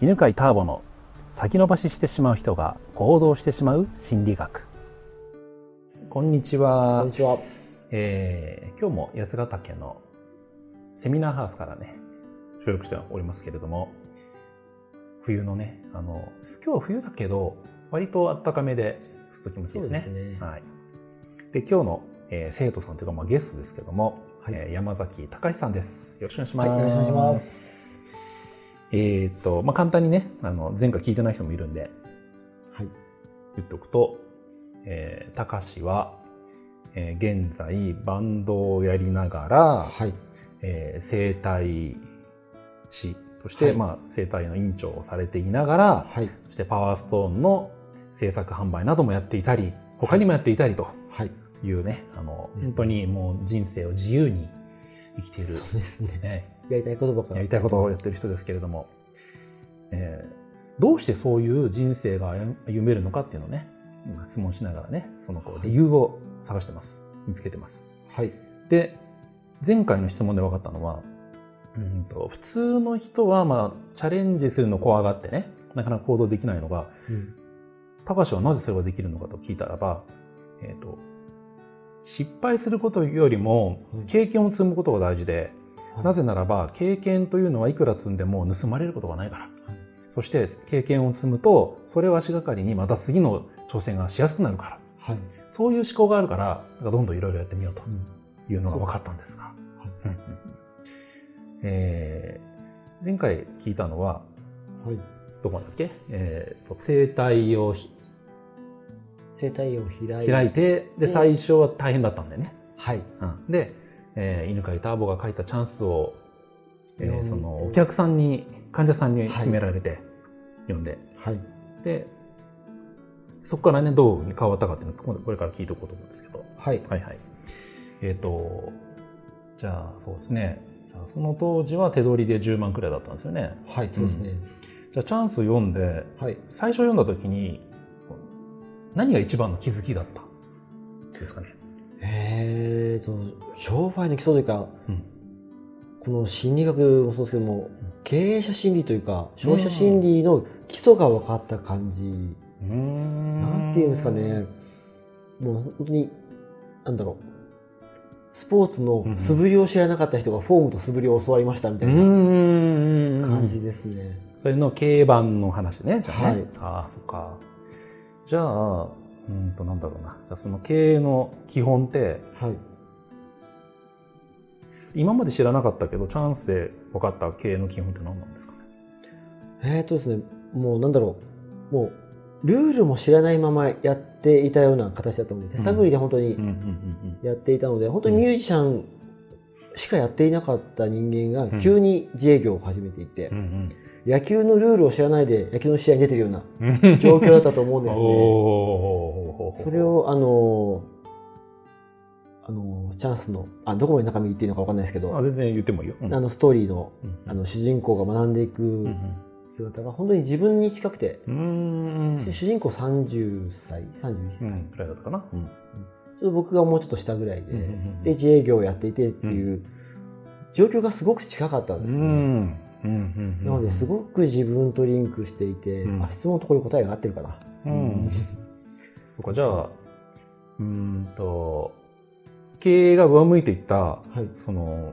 犬飼ターボの先延ばししてしまう人が行動してしまう心理学。こんにちは。こんにちは。えー今日も八ヶ岳のセミナーハウスからね収録しておりますけれども冬のねあの今日は冬だけど割と暖かめでちょっと気持ちいいですね。ね。はい、で今日の、えー生徒さんというか、まあ、ゲストですけども、はい。えー山崎隆さんです。よろしくお願いします、はい、よろしくお願いします。えーっと、まあ、簡単にね、あの、前回聞いてない人もいるんで、はい。言っておくと、えー、高志は、えー現在、バンドをやりながら、はい。えー生態師として、はいまあ、生態の院長をされていながら、はい。そしてパワーストーンの制作販売などもやっていたり、他にもやっていたりとはい。いうね、あの、ね本当にもう人生を自由に生きている、そうですね。ね、やりたいことばっかやりたいことをやってる人ですけれども、えーどうしてそういう人生が歩めるのかっていうのをね、今質問しながらね、そのこう理由を探してます。見つけてます。はい。で、前回の質問で分かったのは、うんと普通の人は、まあ、チャレンジするの怖がってね、なかなか行動できないのが、うん。高橋はなぜそれができるのかと聞いたらば、えっ、と、失敗することよりもうん経験を積むことが大事で、はいなぜならば経験というのはいくら積んでも盗まれることがないから。そして経験を積むと、それを足がかりにまた次の挑戦がしやすくなるから。はい。そういう思考があるから、どんどんいろいろやってみようとうん。いうのが分かったんですが。はいえー前回聞いたのは、はい。どこだっけ？えーと、生態をひ生態を開いて。で最初は大変だったんだよね。はい。うんで、えー犬飼ターボが書いたチャンスを、えーそのお客さんに患者さんに勧められて読んで、はい。でそこからねどう変わったかっていうのをこれから聞いていこうと思うんですけどはい。はいはいえっ、とじゃあそうですねじゃあその当時は手取りで10万くらいだったんですよねはい。そうですね。じゃあチャンス読んではい。最初読んだ時に何が一番の気づきだったですかねえーと、商売の基礎というか、うん。この心理学もそうですけども、経営者心理というか、消費者心理の基礎が分かった感じ。うーん。なんていうんですかね、もう本当に、なんだろう、スポーツの素振りを知らなかった人がフォームと素振りを教わりましたみたいなうん感じですね。それの競馬の話ねじゃあね、はい。ああそっか。じゃあうんとなんだろうな。じゃあその経営の基本ってはい。今まで知らなかったけどチャンスで分かった経営の基本って何なんですかね？えっ、とですね、もうなんだろう、もう、ルールも知らないままやっていたような形だったので、手探りで本当にうんうんやっていたので、本当にミュージシャンしかやっていなかった人間うん。が急に自営業を始めていて、うん野球のルールを知らないで野球の試合に出てるようなう ん状況だったと思うんですね。それを、あの、あの、チャンスの、あ、どこまで中身言っていいのかわかんないですけど、あ全然言ってもいいよ、うん。あのストーリーのうんあの主人公が学んでいくうん姿が本当に自分に近くて、うんうん。主人公30歳、31歳、うんくらいだったかな、うん。ちょっと僕がもうちょっと下ぐらいで、で自営業をやっていてっていう状況がすごく近かったんですね。なのですごく自分とリンクしていて、うん。あ質問のところに答えが合ってるかな。うん。そうかじゃあうーんと経営が上向いていったはい。その、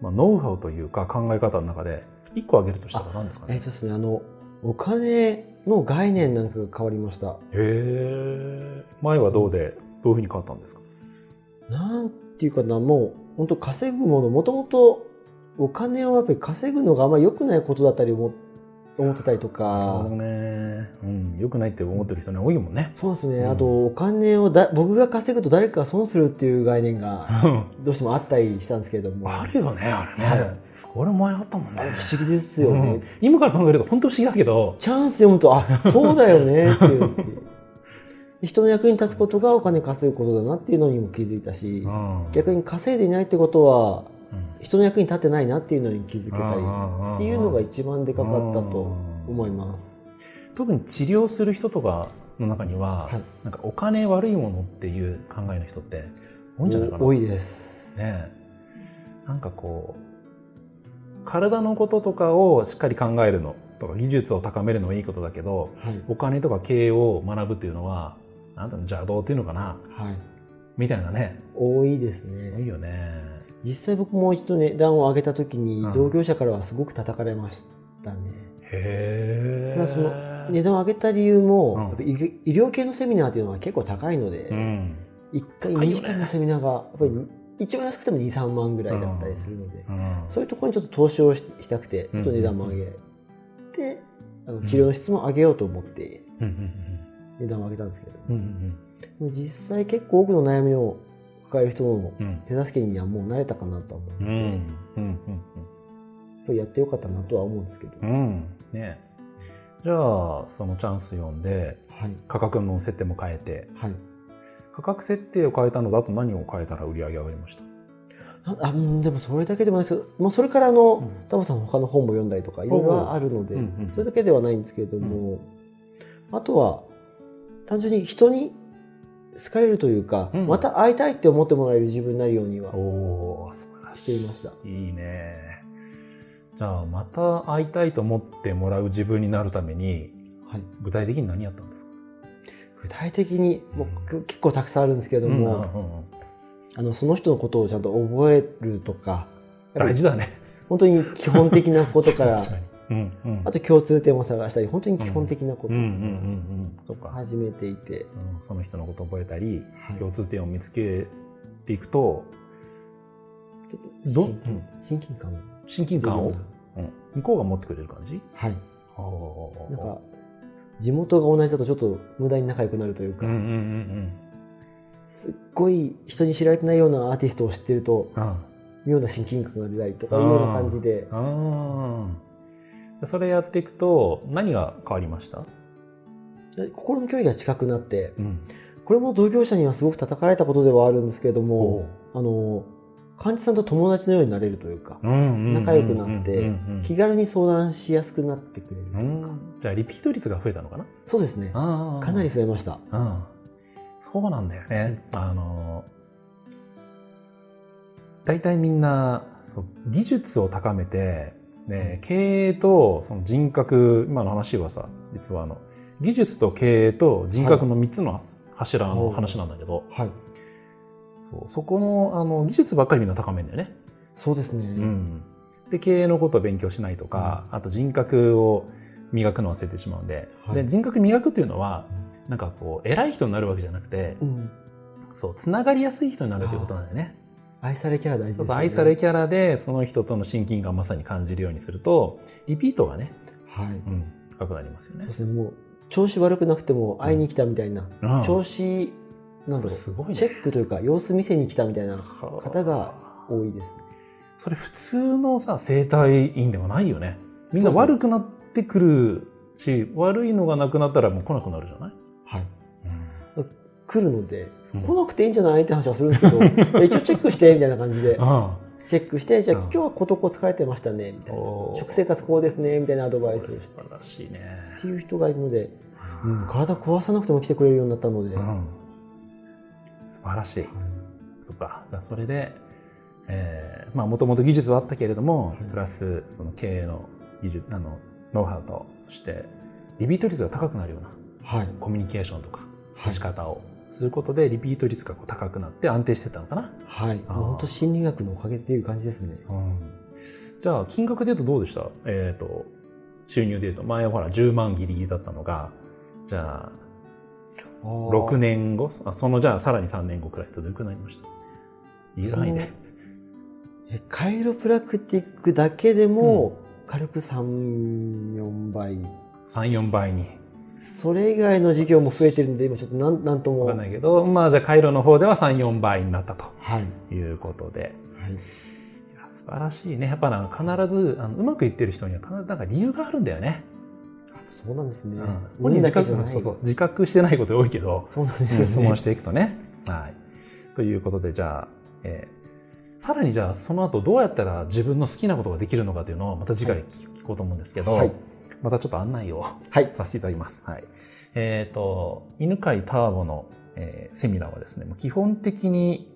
まあ、ノウハウというか考え方の中で一個挙げるとしたら何ですかね？えっとですね、あの、お金の概念なんかが変わりました。へえ前はどうでどういうふうに変わったんですか？なんていうかな、もう、本当稼ぐもの、もともとお金をやっぱり稼ぐのがあんまり良くないことだったり思思ってたりとなるかほど、ね、うん、よくないって思ってる人ね多いもんね。そうですね、うん。あとお金をだ僕が稼ぐと誰かが損するっていう概念がどうしてもあったりしたんですけれども、あるよねあれね、はい。俺前あったもんね。不思議ですよね。うん。今から考えると本当不思議だけど。チャンス読むと、あ、そうだよねっていう。っていう。人の役に立つことがお金稼ぐことだなっていうのにも気づいたし、逆に稼いでいないってことは、人の役に立ってないなっていうのに気づけたりっていうのが一番でかかったと思います。特に治療する人とかの中には、はいなんかお金悪いものっていう考えの人って多いんじゃないかな。多いです。ねえなんかこう体のこととかをしっかり考えるのとか技術を高めるのはいいことだけど、はい。お金とか経営を学ぶっていうのは、なんだろう、邪道っていうのかなはい。みたいなね。多いですいいね。よね。実際僕も一度値段を上げた時にうん。同業者からはすごく叩かれましたね。へえ。ただその値段を上げた理由も、うん。医医療系のセミナーっていうのは結構高いので、うん。1回2高いよね。時間のセミナーがやっぱり一番安くても2、3万ぐらいだったりするので、うん。そういうところにちょっと投資をししたくて、ちょっと値段も上げて、あの治療の質も上げようと思ってうん。うん。値段を上げたんですけれど実際結構多くの悩みを抱える人のうん。うん手助けにはもう慣れたかなとは思っうんぱりやってよかったなとは思うんですけど、うんうんね。じゃあそのチャンス読んではい。価格の設定も変えて。はい。価格設定を変えたのだと何を変えたら売り上げ上がりました？ああうんでもそれだけでもないです。けど、もうそれからあの、うん。タモさんの他の本も読んだりとかいろいろあるので、うんうんそれだけではないんですけれども、あとは単純に人に好かれるというか、うん。また会いたいって思ってもらえる自分になるようにはししていいました。いいね。じゃあまた会いたいと思ってもらう自分になるためにはい、具体的に何やったんですか？具体的にもう結構たくさんあるんですけれども、あのその人のことをちゃんと覚えるとか大事だね。本当に基本的なことから うんうん。あと共通点を探したり本当に基本的なこと。うんうんうんうんそうか始めていて、うんその人のことを覚えたり、はい。共通点を見つけていくとちょっとど親近親近感。親近感を、うん。向こうが持ってくれる感じ？はい。ななんか地元が同じだとちょっと無駄に仲良くなるというか、うんうんうんすっごい人に知られてないようなアーティストを知ってるとうん。妙な親近感が出たりとかいうような感じで。ああそれやっていくと何が変わりました、心の距離が近くなってうん、これも同業者にはすごく叩かれたことではあるんですけれどおもあの患者さんと友達のようになれるというか仲仲良くなって気軽に相談しやすくなってくれるというか、じゃあリピート率が増えたのかな？そうですね。かなり増えました。うん、そうなんだよね。あの、大体みんな、そう技術を高めて、ね、経営とその人格、今の話はさ、実はあの、技術と経営と人格の3つの柱の話なんだけど、はい。そうそこのあの技術ばっかりみんな高めるんだよね。そうですね、うん。で、経営のことを勉強しないとか、あと人格を磨くのを忘れてしまうんで、はい。で、人格磨くっていうのは、なんかこう、偉い人になるわけじゃなくて、うん。そう、つながりやすい人になるということなんだよね。愛されキャラ大事ですよね。愛されキャラで、その人との親近感をまさに感じるようにすると、リピートがね、はい。うん、深くなりますよね。そうで。すね。もう調子悪くなくても会いに来たみたいな、うん。調子なんだろう。すごいね。チェックというか様子見せに来たみたいなはあ。方が多いですね。それ普通のさ、生態院ではないよね。みんな悪くなってくるし、悪いのがなくなったらもう来なくなるじゃない、はい。うん。来るので、うん来なくていいんじゃない？って話はするんですけど。一応チェックしてみたいな感じで。あチェックしてじゃあうん今日はことこ疲れてましたねみたいな。食生活こうですねみたいなアドバイスを素して。晴らしいね。っていう人がいるので、うん、体壊さなくても来てくれるようになったので、うん。素晴らしい。そっか。それで、えーまあもともと技術はあったけれども、はい。プラスその経営の技術、あの、ノウハウと、そしてリピート率が高くなるようなはい。コミュニケーションとか、はい。接し方をすることでリピート率が高くなって安定してったのかな。はい。本当心理学のおかげっていう感じですね。うん。じゃあ、金額で言うとどうでした？えっ、と、収入で言うと、前はほら10万ギリギリだったのが、じゃあ、6年後？あそのじゃあさらに3年後くらいとどれくらいになりました。いい範囲で。えカイロプラクティックだけでも軽く34倍。3、4倍に。それ以外の事業も増えてるんで今ちょっとなんなんとも。わかんないけど、まあじゃあ回路の方では3、4倍になったと。はい、いうことで。はい、いや素晴らしいね。やっぱな必ずあのうまくいってる人には必ずなんか理由があるんだよね。そうなんですね、うん、自覚けじゃない。そうそう。自覚してないこと多いけど、そうなんですよ、ね。質問していくとね。はい。ということで、じゃあ、えーさらにじゃあ、その後どうやったら自分の好きなことができるのかというのをまた次回聞こうと思うんですけど、はいまたちょっと案内をはいさせていただきます。はい。えっ、と、犬飼ターボの、えーセミナーはですね、基本的に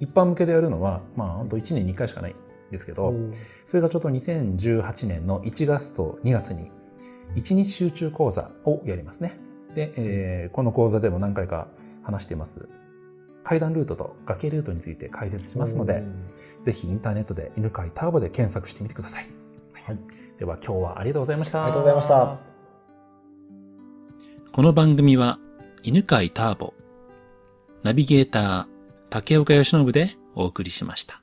一般向けでやるのは、まあ、本当1年2回しかないんですけど、うんそれがちょっと2018年の1月と2月に、1日集中講座をやりますね。で、えー、この講座でも何回か話しています。階段ルートと崖ルートについて解説しますので、ぜひインターネットで犬飼ターボで検索してみてください。はい、では今日はありがとうございました。ありがとうございました。この番組は犬飼ターボ、ナビゲーター竹岡由伸でお送りしました。